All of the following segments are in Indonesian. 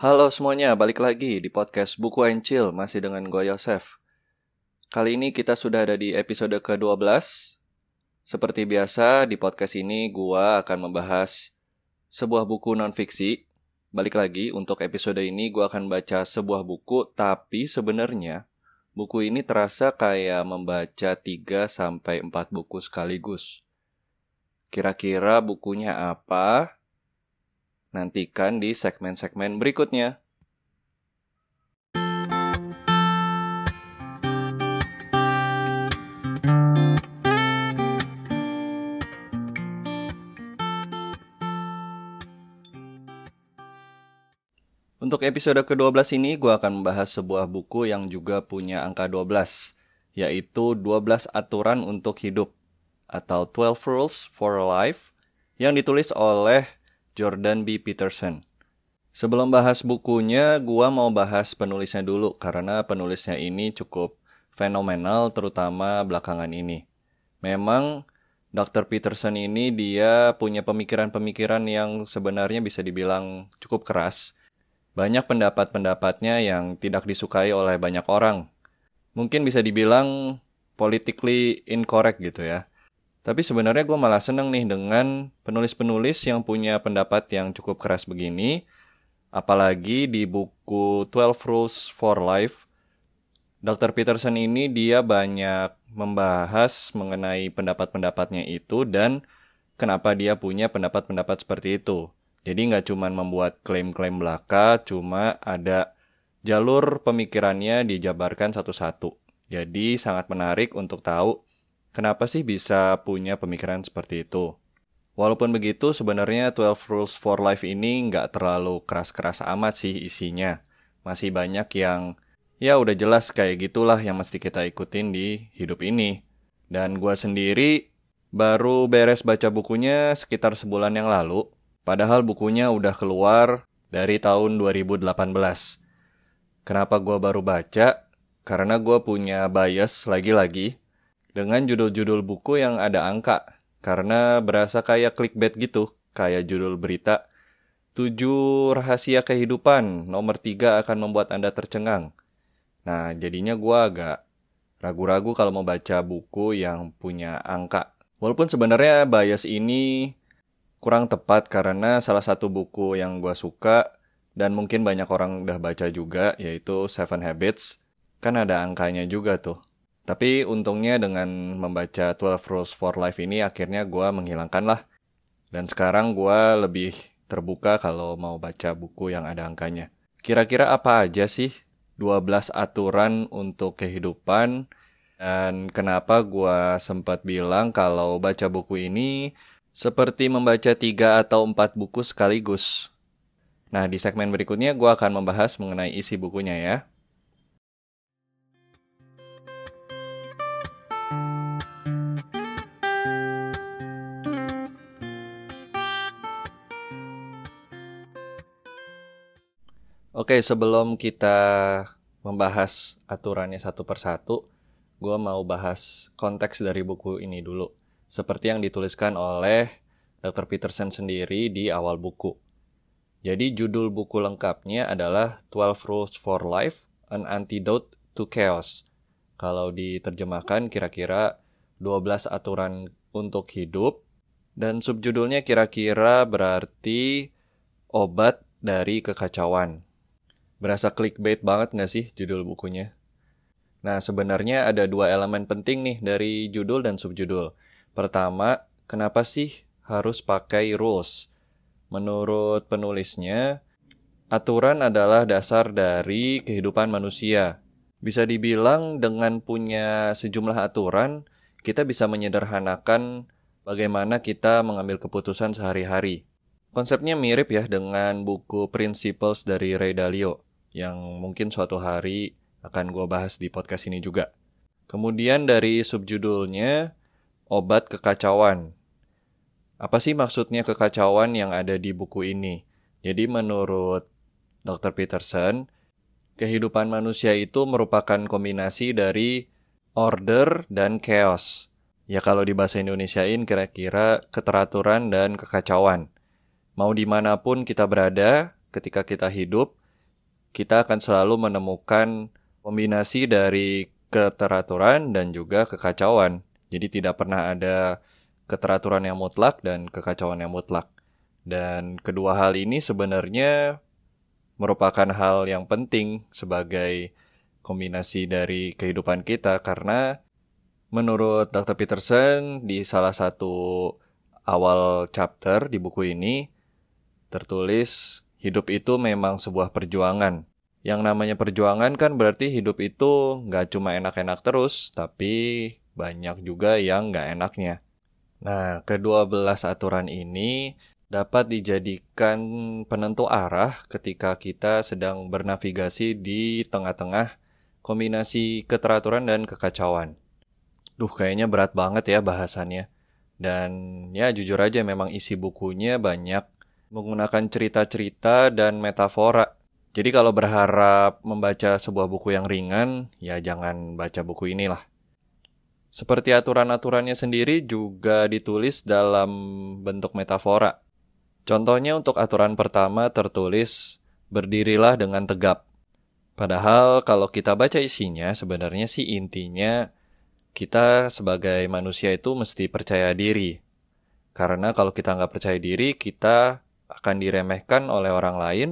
Halo semuanya, balik lagi di podcast Buku and Chill masih dengan gue Yosef. Kali ini kita sudah ada di episode ke-12. Seperti biasa, di podcast ini gue akan membahas sebuah buku non-fiksi. Balik lagi, untuk episode ini gue akan baca sebuah buku, tapi sebenarnya buku ini terasa kayak membaca 3 sampai 4 buku sekaligus. Kira-kira bukunya apa? Nantikan di segmen-segmen berikutnya. Untuk episode ke-12 ini, gue akan membahas sebuah buku yang juga punya angka 12, yaitu 12 Aturan Untuk Hidup, atau 12 Rules for Life, yang ditulis oleh Jordan B. Peterson. Sebelum bahas bukunya, gua mau bahas penulisnya dulu karena penulisnya ini cukup fenomenal terutama belakangan ini. Memang Dr. Peterson ini dia punya pemikiran-pemikiran yang sebenarnya bisa dibilang cukup keras. Banyak pendapat-pendapatnya yang tidak disukai oleh banyak orang. Mungkin bisa dibilang politically incorrect gitu ya. Tapi sebenarnya gue malah seneng nih dengan penulis-penulis yang punya pendapat yang cukup keras begini. Apalagi di buku 12 Rules for Life, Dr. Peterson ini dia banyak membahas mengenai pendapat-pendapatnya itu dan kenapa dia punya pendapat-pendapat seperti itu. Jadi nggak cuma membuat klaim-klaim belaka, cuma ada jalur pemikirannya dijabarkan satu-satu. Jadi sangat menarik untuk tahu Kenapa sih bisa punya pemikiran seperti itu? Walaupun begitu, sebenarnya 12 Rules for Life ini nggak terlalu keras-keras amat sih isinya. Masih banyak yang, ya udah jelas kayak gitulah yang mesti kita ikutin di hidup ini. Dan gua sendiri baru beres baca bukunya sekitar sebulan yang lalu, padahal bukunya udah keluar dari tahun 2018. Kenapa gua baru baca? Karena gua punya bias lagi-lagi dengan judul-judul buku yang ada angka karena berasa kayak clickbait gitu, kayak judul berita 7 rahasia kehidupan, nomor 3 akan membuat Anda tercengang. Nah, jadinya gue agak ragu-ragu kalau mau baca buku yang punya angka. Walaupun sebenarnya bias ini kurang tepat karena salah satu buku yang gue suka dan mungkin banyak orang udah baca juga yaitu Seven Habits kan ada angkanya juga tuh. Tapi untungnya dengan membaca 12 Rules for Life ini akhirnya gue menghilangkan lah. Dan sekarang gue lebih terbuka kalau mau baca buku yang ada angkanya. Kira-kira apa aja sih 12 aturan untuk kehidupan dan kenapa gue sempat bilang kalau baca buku ini seperti membaca 3 atau 4 buku sekaligus. Nah, di segmen berikutnya gue akan membahas mengenai isi bukunya ya. Oke, sebelum kita membahas aturannya satu persatu, gue mau bahas konteks dari buku ini dulu. Seperti yang dituliskan oleh Dr. Peterson sendiri di awal buku. Jadi judul buku lengkapnya adalah 12 Rules for Life, An Antidote to Chaos. Kalau diterjemahkan kira-kira 12 aturan untuk hidup, dan subjudulnya kira-kira berarti obat dari kekacauan. Berasa clickbait banget nggak sih judul bukunya? Nah, sebenarnya ada dua elemen penting nih dari judul dan subjudul. Pertama, kenapa sih harus pakai rules? Menurut penulisnya, aturan adalah dasar dari kehidupan manusia. Bisa dibilang dengan punya sejumlah aturan, kita bisa menyederhanakan bagaimana kita mengambil keputusan sehari-hari. Konsepnya mirip ya dengan buku Principles dari Ray Dalio yang mungkin suatu hari akan gue bahas di podcast ini juga. Kemudian dari subjudulnya, obat kekacauan. Apa sih maksudnya kekacauan yang ada di buku ini? Jadi menurut Dr. Peterson, kehidupan manusia itu merupakan kombinasi dari order dan chaos. Ya kalau di bahasa Indonesiain kira-kira keteraturan dan kekacauan. Mau di mana pun kita berada ketika kita hidup, kita akan selalu menemukan kombinasi dari keteraturan dan juga kekacauan. Jadi tidak pernah ada keteraturan yang mutlak dan kekacauan yang mutlak. Dan kedua hal ini sebenarnya merupakan hal yang penting sebagai kombinasi dari kehidupan kita karena menurut Dr. Peterson di salah satu awal chapter di buku ini tertulis hidup itu memang sebuah perjuangan. Yang namanya perjuangan kan berarti hidup itu nggak cuma enak-enak terus, tapi banyak juga yang nggak enaknya. Nah, kedua belas aturan ini dapat dijadikan penentu arah ketika kita sedang bernavigasi di tengah-tengah kombinasi keteraturan dan kekacauan. Duh, kayaknya berat banget ya bahasannya. Dan ya jujur aja memang isi bukunya banyak menggunakan cerita-cerita dan metafora. Jadi kalau berharap membaca sebuah buku yang ringan, ya jangan baca buku inilah. Seperti aturan-aturannya sendiri juga ditulis dalam bentuk metafora. Contohnya untuk aturan pertama tertulis berdirilah dengan tegap. Padahal kalau kita baca isinya sebenarnya sih intinya kita sebagai manusia itu mesti percaya diri. Karena kalau kita nggak percaya diri, kita akan diremehkan oleh orang lain.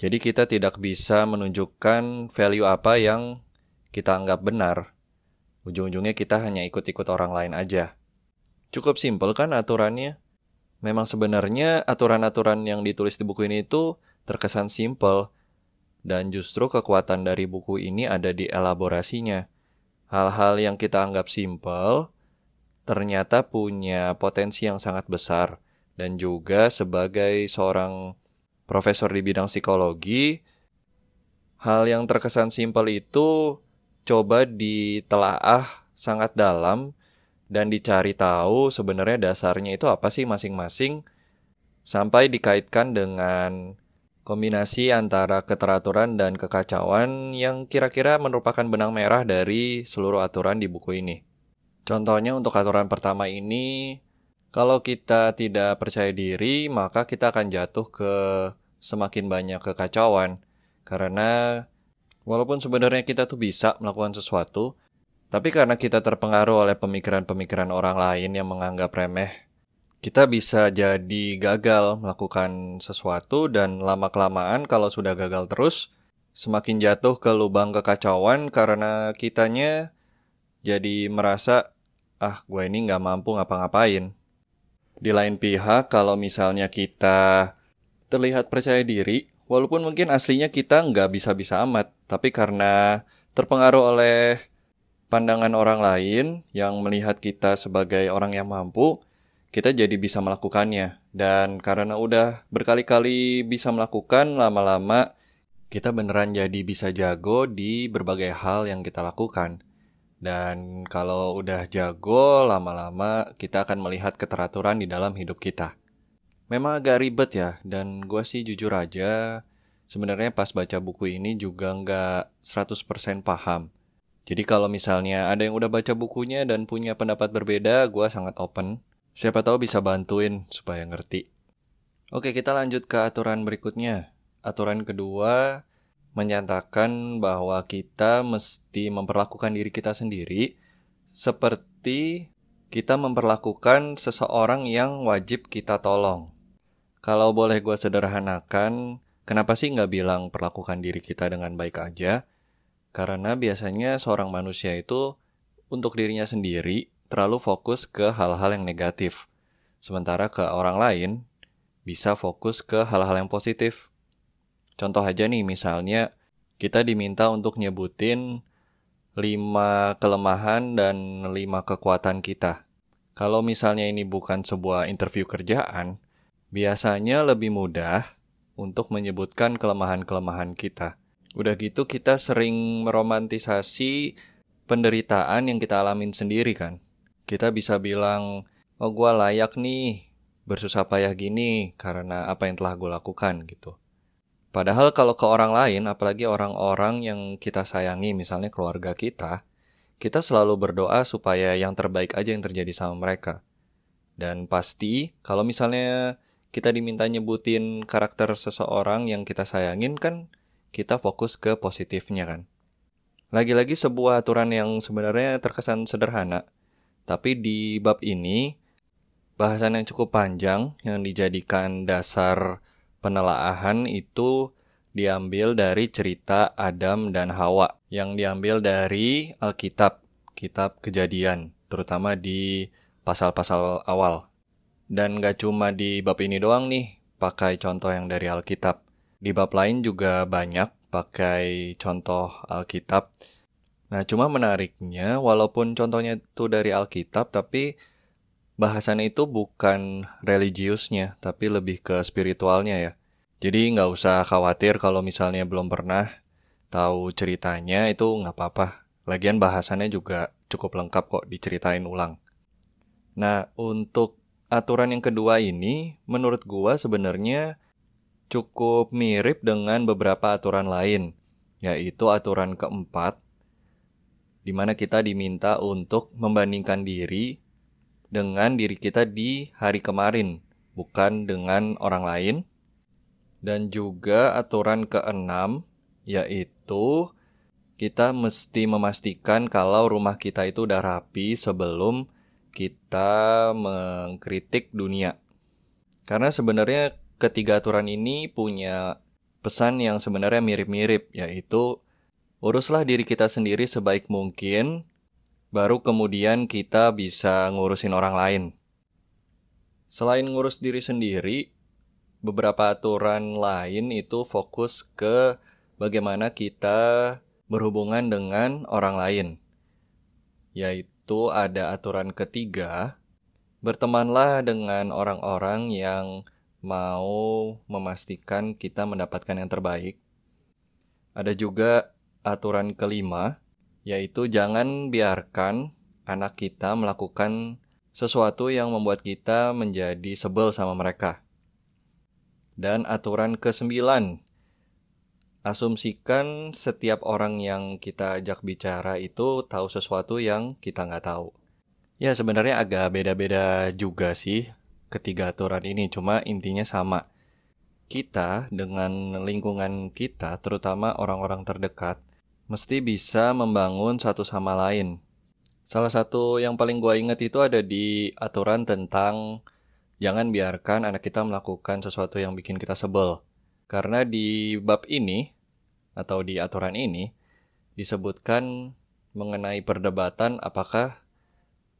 Jadi kita tidak bisa menunjukkan value apa yang kita anggap benar. Ujung-ujungnya kita hanya ikut-ikut orang lain aja. Cukup simpel kan aturannya? Memang sebenarnya aturan-aturan yang ditulis di buku ini itu terkesan simpel. Dan justru kekuatan dari buku ini ada di elaborasinya. Hal-hal yang kita anggap simpel ternyata punya potensi yang sangat besar. Dan juga sebagai seorang profesor di bidang psikologi, hal yang terkesan simpel itu coba ditelaah sangat dalam dan dicari tahu sebenarnya dasarnya itu apa sih masing-masing sampai dikaitkan dengan kombinasi antara keteraturan dan kekacauan yang kira-kira merupakan benang merah dari seluruh aturan di buku ini. Contohnya untuk aturan pertama ini, kalau kita tidak percaya diri, maka kita akan jatuh ke semakin banyak kekacauan. Karena Walaupun sebenarnya kita tuh bisa melakukan sesuatu, tapi karena kita terpengaruh oleh pemikiran-pemikiran orang lain yang menganggap remeh, kita bisa jadi gagal melakukan sesuatu dan lama-kelamaan kalau sudah gagal terus, semakin jatuh ke lubang kekacauan karena kitanya jadi merasa, ah gue ini nggak mampu ngapa-ngapain. Di lain pihak, kalau misalnya kita terlihat percaya diri, Walaupun mungkin aslinya kita nggak bisa-bisa amat, tapi karena terpengaruh oleh pandangan orang lain yang melihat kita sebagai orang yang mampu, kita jadi bisa melakukannya. Dan karena udah berkali-kali bisa melakukan, lama-lama kita beneran jadi bisa jago di berbagai hal yang kita lakukan. Dan kalau udah jago, lama-lama kita akan melihat keteraturan di dalam hidup kita memang agak ribet ya dan gue sih jujur aja sebenarnya pas baca buku ini juga nggak 100% paham. Jadi kalau misalnya ada yang udah baca bukunya dan punya pendapat berbeda, gue sangat open. Siapa tahu bisa bantuin supaya ngerti. Oke, kita lanjut ke aturan berikutnya. Aturan kedua menyatakan bahwa kita mesti memperlakukan diri kita sendiri seperti kita memperlakukan seseorang yang wajib kita tolong. Kalau boleh gue sederhanakan, kenapa sih nggak bilang perlakukan diri kita dengan baik aja? Karena biasanya seorang manusia itu untuk dirinya sendiri terlalu fokus ke hal-hal yang negatif. Sementara ke orang lain bisa fokus ke hal-hal yang positif. Contoh aja nih misalnya kita diminta untuk nyebutin 5 kelemahan dan 5 kekuatan kita. Kalau misalnya ini bukan sebuah interview kerjaan, biasanya lebih mudah untuk menyebutkan kelemahan-kelemahan kita. Udah gitu kita sering meromantisasi penderitaan yang kita alamin sendiri kan. Kita bisa bilang, oh gue layak nih bersusah payah gini karena apa yang telah gue lakukan gitu. Padahal kalau ke orang lain, apalagi orang-orang yang kita sayangi, misalnya keluarga kita, kita selalu berdoa supaya yang terbaik aja yang terjadi sama mereka. Dan pasti kalau misalnya kita diminta nyebutin karakter seseorang yang kita sayangin kan kita fokus ke positifnya kan. Lagi-lagi sebuah aturan yang sebenarnya terkesan sederhana, tapi di bab ini bahasan yang cukup panjang yang dijadikan dasar penelaahan itu diambil dari cerita Adam dan Hawa yang diambil dari Alkitab, kitab kejadian, terutama di pasal-pasal awal. Dan gak cuma di bab ini doang nih, pakai contoh yang dari Alkitab. Di bab lain juga banyak pakai contoh Alkitab. Nah, cuma menariknya, walaupun contohnya itu dari Alkitab, tapi bahasannya itu bukan religiusnya, tapi lebih ke spiritualnya ya. Jadi nggak usah khawatir kalau misalnya belum pernah tahu ceritanya itu nggak apa-apa. Lagian bahasannya juga cukup lengkap kok diceritain ulang. Nah, untuk aturan yang kedua ini menurut gua sebenarnya cukup mirip dengan beberapa aturan lain, yaitu aturan keempat di mana kita diminta untuk membandingkan diri dengan diri kita di hari kemarin, bukan dengan orang lain dan juga aturan keenam yaitu kita mesti memastikan kalau rumah kita itu udah rapi sebelum kita mengkritik dunia. Karena sebenarnya ketiga aturan ini punya pesan yang sebenarnya mirip-mirip yaitu uruslah diri kita sendiri sebaik mungkin baru kemudian kita bisa ngurusin orang lain. Selain ngurus diri sendiri, beberapa aturan lain itu fokus ke bagaimana kita berhubungan dengan orang lain. Yaitu ada aturan ketiga, bertemanlah dengan orang-orang yang mau memastikan kita mendapatkan yang terbaik. Ada juga aturan kelima, yaitu jangan biarkan anak kita melakukan sesuatu yang membuat kita menjadi sebel sama mereka. Dan aturan ke-9, asumsikan setiap orang yang kita ajak bicara itu tahu sesuatu yang kita nggak tahu. Ya sebenarnya agak beda-beda juga sih ketiga aturan ini, cuma intinya sama. Kita dengan lingkungan kita, terutama orang-orang terdekat, mesti bisa membangun satu sama lain. Salah satu yang paling gue ingat itu ada di aturan tentang jangan biarkan anak kita melakukan sesuatu yang bikin kita sebel. Karena di bab ini, atau di aturan ini, disebutkan mengenai perdebatan apakah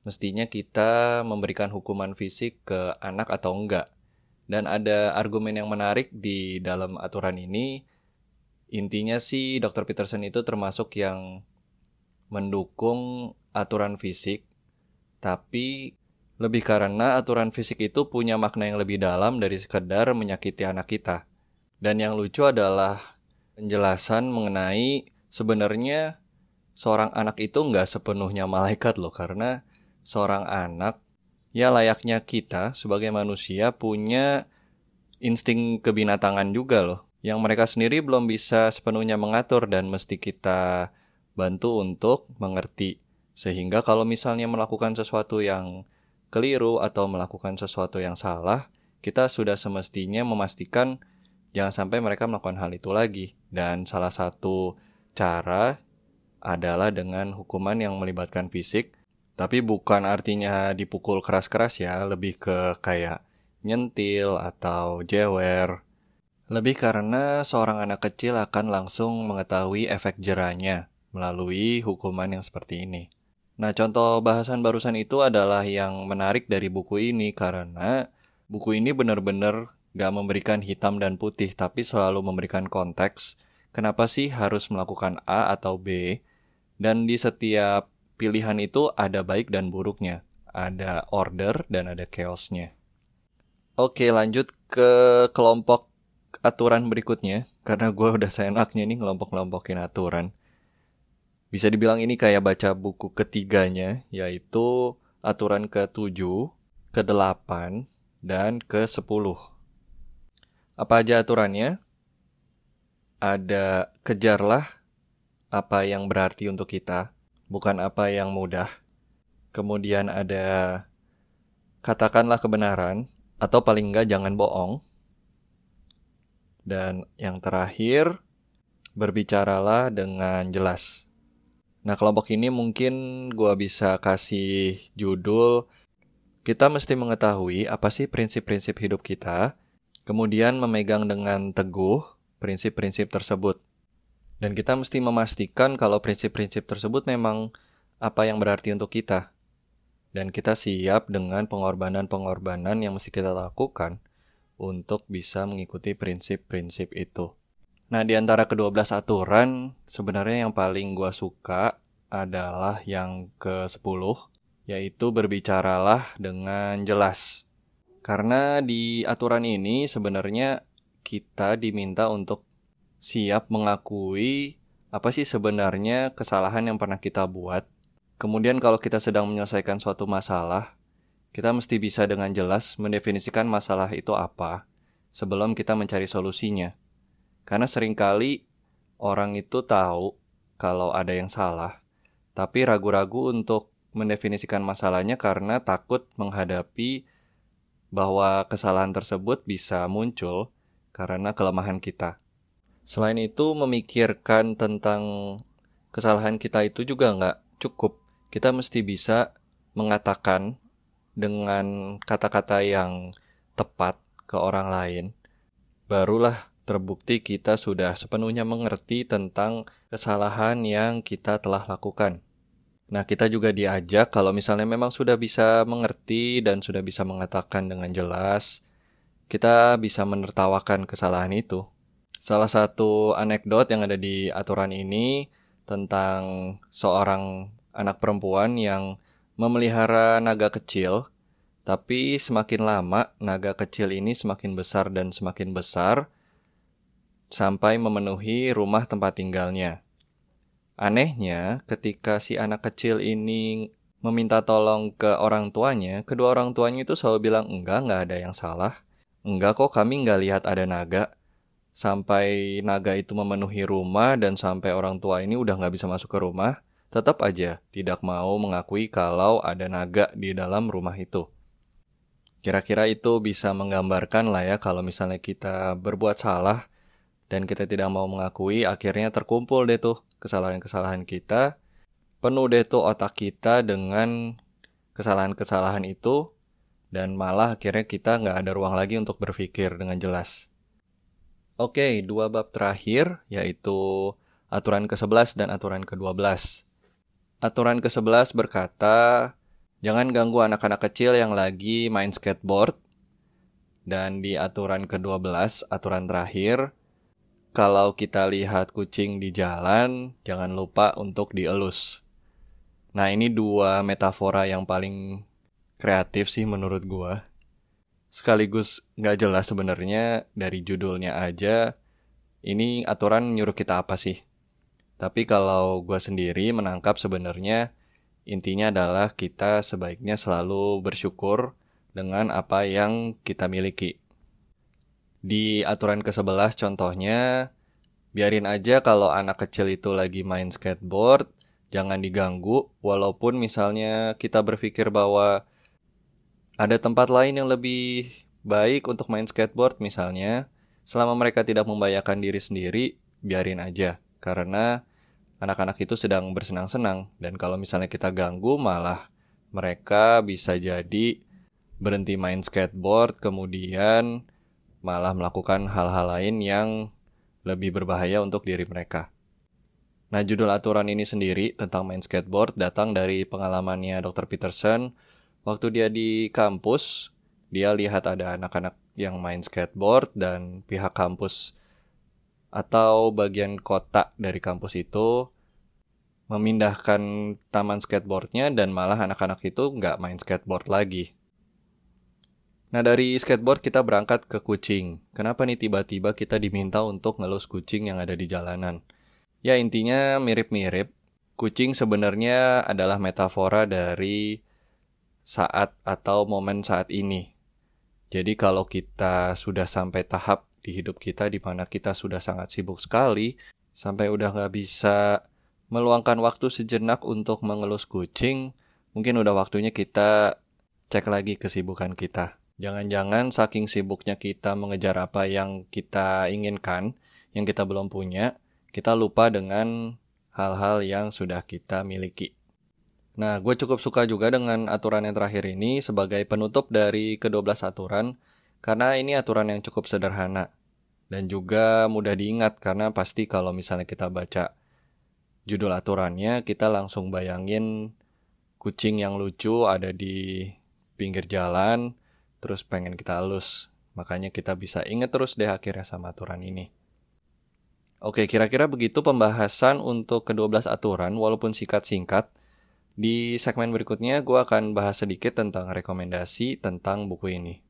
mestinya kita memberikan hukuman fisik ke anak atau enggak. Dan ada argumen yang menarik di dalam aturan ini. Intinya sih Dr. Peterson itu termasuk yang mendukung aturan fisik, tapi lebih karena aturan fisik itu punya makna yang lebih dalam dari sekedar menyakiti anak kita. Dan yang lucu adalah penjelasan mengenai sebenarnya seorang anak itu nggak sepenuhnya malaikat loh. Karena seorang anak ya layaknya kita sebagai manusia punya insting kebinatangan juga loh. Yang mereka sendiri belum bisa sepenuhnya mengatur dan mesti kita bantu untuk mengerti. Sehingga kalau misalnya melakukan sesuatu yang keliru atau melakukan sesuatu yang salah, kita sudah semestinya memastikan jangan sampai mereka melakukan hal itu lagi. Dan salah satu cara adalah dengan hukuman yang melibatkan fisik, tapi bukan artinya dipukul keras-keras ya, lebih ke kayak nyentil atau jewer. Lebih karena seorang anak kecil akan langsung mengetahui efek jerahnya melalui hukuman yang seperti ini. Nah, contoh bahasan barusan itu adalah yang menarik dari buku ini karena buku ini benar-benar gak memberikan hitam dan putih, tapi selalu memberikan konteks kenapa sih harus melakukan A atau B, dan di setiap pilihan itu ada baik dan buruknya, ada order dan ada chaosnya. Oke, lanjut ke kelompok aturan berikutnya, karena gue udah seenaknya nih ngelompok-kelompokin aturan. Bisa dibilang ini kayak baca buku ketiganya, yaitu aturan ke-7, ke-8, dan ke-10. Apa aja aturannya? Ada kejarlah apa yang berarti untuk kita, bukan apa yang mudah. Kemudian ada katakanlah kebenaran, atau paling enggak jangan bohong. Dan yang terakhir, berbicaralah dengan jelas. Nah, kelompok ini mungkin gua bisa kasih judul kita mesti mengetahui apa sih prinsip-prinsip hidup kita, kemudian memegang dengan teguh prinsip-prinsip tersebut. Dan kita mesti memastikan kalau prinsip-prinsip tersebut memang apa yang berarti untuk kita. Dan kita siap dengan pengorbanan-pengorbanan yang mesti kita lakukan untuk bisa mengikuti prinsip-prinsip itu. Nah, di antara kedua belas aturan, sebenarnya yang paling gue suka adalah yang ke-10, yaitu berbicaralah dengan jelas. Karena di aturan ini sebenarnya kita diminta untuk siap mengakui apa sih sebenarnya kesalahan yang pernah kita buat. Kemudian kalau kita sedang menyelesaikan suatu masalah, kita mesti bisa dengan jelas mendefinisikan masalah itu apa sebelum kita mencari solusinya. Karena sering kali orang itu tahu kalau ada yang salah, tapi ragu-ragu untuk mendefinisikan masalahnya karena takut menghadapi bahwa kesalahan tersebut bisa muncul karena kelemahan kita. Selain itu, memikirkan tentang kesalahan kita itu juga nggak cukup. Kita mesti bisa mengatakan dengan kata-kata yang tepat ke orang lain. Barulah terbukti kita sudah sepenuhnya mengerti tentang kesalahan yang kita telah lakukan. Nah, kita juga diajak kalau misalnya memang sudah bisa mengerti dan sudah bisa mengatakan dengan jelas, kita bisa menertawakan kesalahan itu. Salah satu anekdot yang ada di aturan ini tentang seorang anak perempuan yang memelihara naga kecil, tapi semakin lama naga kecil ini semakin besar dan semakin besar sampai memenuhi rumah tempat tinggalnya. Anehnya, ketika si anak kecil ini meminta tolong ke orang tuanya, kedua orang tuanya itu selalu bilang, enggak, enggak ada yang salah. Enggak kok, kami enggak lihat ada naga sampai naga itu memenuhi rumah dan sampai orang tua ini udah nggak bisa masuk ke rumah, tetap aja tidak mau mengakui kalau ada naga di dalam rumah itu. Kira-kira itu bisa menggambarkan lah ya kalau misalnya kita berbuat salah dan kita tidak mau mengakui, akhirnya terkumpul deh tuh kesalahan-kesalahan kita, penuh deh tuh otak kita dengan kesalahan-kesalahan itu, dan malah akhirnya kita nggak ada ruang lagi untuk berpikir dengan jelas. Oke, dua bab terakhir yaitu aturan ke-11 dan aturan ke-12. Aturan ke-11 berkata, jangan ganggu anak-anak kecil yang lagi main skateboard. Dan di aturan ke-12, aturan terakhir, kalau kita lihat kucing di jalan, jangan lupa untuk dielus. Nah, ini dua metafora yang paling kreatif sih menurut gua sekaligus nggak jelas sebenarnya dari judulnya aja ini aturan nyuruh kita apa sih. Tapi kalau gue sendiri menangkap sebenarnya intinya adalah kita sebaiknya selalu bersyukur dengan apa yang kita miliki. Di aturan ke-11 contohnya, biarin aja kalau anak kecil itu lagi main skateboard, jangan diganggu walaupun misalnya kita berpikir bahwa ada tempat lain yang lebih baik untuk main skateboard misalnya. Selama mereka tidak membahayakan diri sendiri, biarin aja. Karena anak-anak itu sedang bersenang-senang. Dan kalau misalnya kita ganggu, malah mereka bisa jadi berhenti main skateboard, kemudian malah melakukan hal-hal lain yang lebih berbahaya untuk diri mereka. Nah, judul aturan ini sendiri tentang main skateboard datang dari pengalamannya Dr. Peterson Waktu dia di kampus, dia lihat ada anak-anak yang main skateboard dan pihak kampus atau bagian kota dari kampus itu memindahkan taman skateboardnya dan malah anak-anak itu nggak main skateboard lagi. Nah dari skateboard kita berangkat ke kucing. Kenapa nih tiba-tiba kita diminta untuk ngelus kucing yang ada di jalanan? Ya intinya mirip-mirip. Kucing sebenarnya adalah metafora dari saat atau momen saat ini. Jadi kalau kita sudah sampai tahap di hidup kita di mana kita sudah sangat sibuk sekali, sampai udah nggak bisa meluangkan waktu sejenak untuk mengelus kucing, mungkin udah waktunya kita cek lagi kesibukan kita. Jangan-jangan saking sibuknya kita mengejar apa yang kita inginkan, yang kita belum punya, kita lupa dengan hal-hal yang sudah kita miliki. Nah, gue cukup suka juga dengan aturan yang terakhir ini sebagai penutup dari ke-12 aturan, karena ini aturan yang cukup sederhana dan juga mudah diingat karena pasti kalau misalnya kita baca judul aturannya, kita langsung bayangin kucing yang lucu ada di pinggir jalan, terus pengen kita halus. Makanya kita bisa inget terus deh akhirnya sama aturan ini. Oke, kira-kira begitu pembahasan untuk ke-12 aturan walaupun singkat-singkat. Di segmen berikutnya gue akan bahas sedikit tentang rekomendasi tentang buku ini.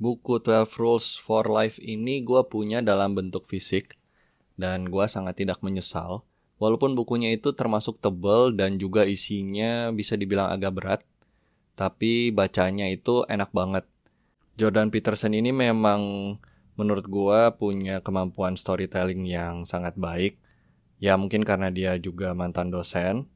Buku 12 Rules for Life ini gue punya dalam bentuk fisik dan gue sangat tidak menyesal. Walaupun bukunya itu termasuk tebal dan juga isinya bisa dibilang agak berat, tapi bacanya itu enak banget. Jordan Peterson ini memang menurut gue punya kemampuan storytelling yang sangat baik. Ya mungkin karena dia juga mantan dosen.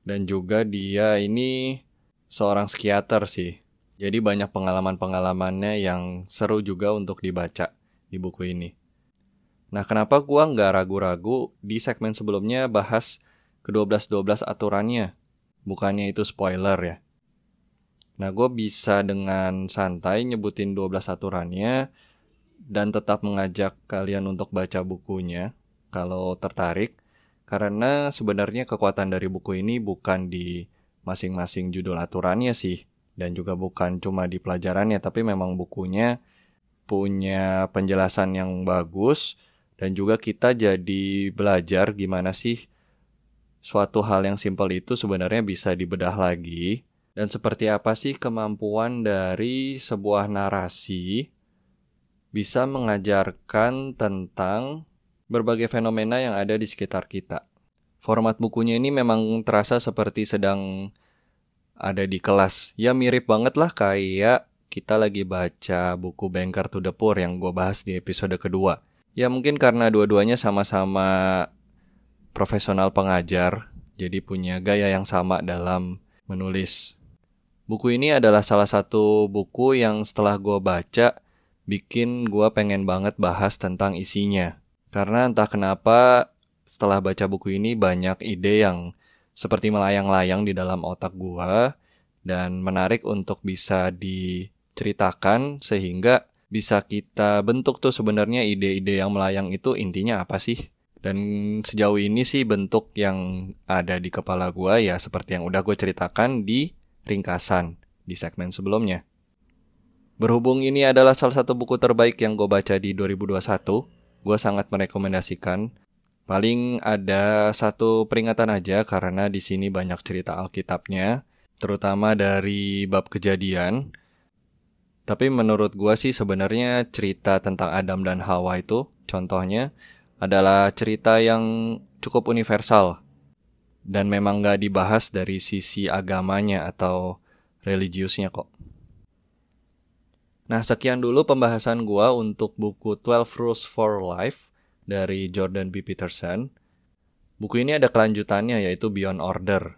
Dan juga dia ini seorang psikiater sih. Jadi banyak pengalaman-pengalamannya yang seru juga untuk dibaca di buku ini. Nah, kenapa gua nggak ragu-ragu di segmen sebelumnya bahas ke-12-12 aturannya? Bukannya itu spoiler ya. Nah, gue bisa dengan santai nyebutin 12 aturannya dan tetap mengajak kalian untuk baca bukunya kalau tertarik. Karena sebenarnya kekuatan dari buku ini bukan di masing-masing judul aturannya sih, dan juga bukan cuma di pelajarannya tapi memang bukunya punya penjelasan yang bagus dan juga kita jadi belajar gimana sih suatu hal yang simpel itu sebenarnya bisa dibedah lagi dan seperti apa sih kemampuan dari sebuah narasi bisa mengajarkan tentang berbagai fenomena yang ada di sekitar kita. Format bukunya ini memang terasa seperti sedang ada di kelas. Ya mirip banget lah kayak kita lagi baca buku Banker to the Poor yang gue bahas di episode kedua. Ya mungkin karena dua-duanya sama-sama profesional pengajar, jadi punya gaya yang sama dalam menulis. Buku ini adalah salah satu buku yang setelah gue baca, bikin gue pengen banget bahas tentang isinya. Karena entah kenapa setelah baca buku ini banyak ide yang seperti melayang-layang di dalam otak gua dan menarik untuk bisa diceritakan sehingga bisa kita bentuk tuh sebenarnya ide-ide yang melayang itu intinya apa sih? Dan sejauh ini sih bentuk yang ada di kepala gua ya seperti yang udah gue ceritakan di ringkasan di segmen sebelumnya. Berhubung ini adalah salah satu buku terbaik yang gue baca di 2021, gue sangat merekomendasikan Paling ada satu peringatan aja karena di sini banyak cerita Alkitabnya, terutama dari bab kejadian. Tapi menurut gua sih sebenarnya cerita tentang Adam dan Hawa itu, contohnya adalah cerita yang cukup universal dan memang gak dibahas dari sisi agamanya atau religiusnya kok. Nah, sekian dulu pembahasan gua untuk buku 12 Rules for Life dari Jordan B. Peterson. Buku ini ada kelanjutannya yaitu Beyond Order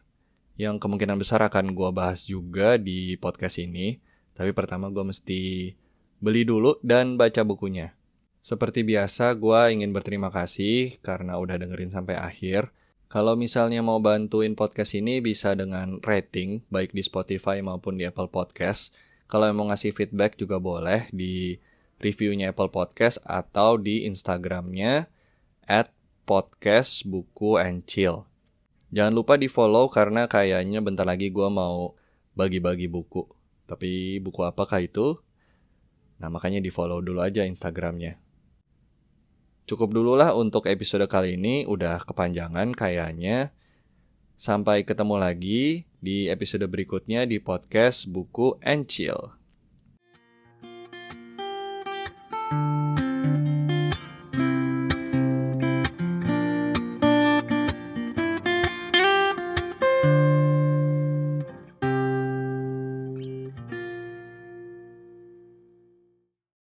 yang kemungkinan besar akan gue bahas juga di podcast ini. Tapi pertama gue mesti beli dulu dan baca bukunya. Seperti biasa, gue ingin berterima kasih karena udah dengerin sampai akhir. Kalau misalnya mau bantuin podcast ini bisa dengan rating, baik di Spotify maupun di Apple Podcast. Kalau mau ngasih feedback juga boleh di reviewnya Apple Podcast atau di Instagramnya at podcast buku and chill. Jangan lupa di follow karena kayaknya bentar lagi gue mau bagi-bagi buku. Tapi buku apakah itu? Nah makanya di follow dulu aja Instagramnya. Cukup dulu lah untuk episode kali ini, udah kepanjangan kayaknya. Sampai ketemu lagi di episode berikutnya di podcast Buku and Chill.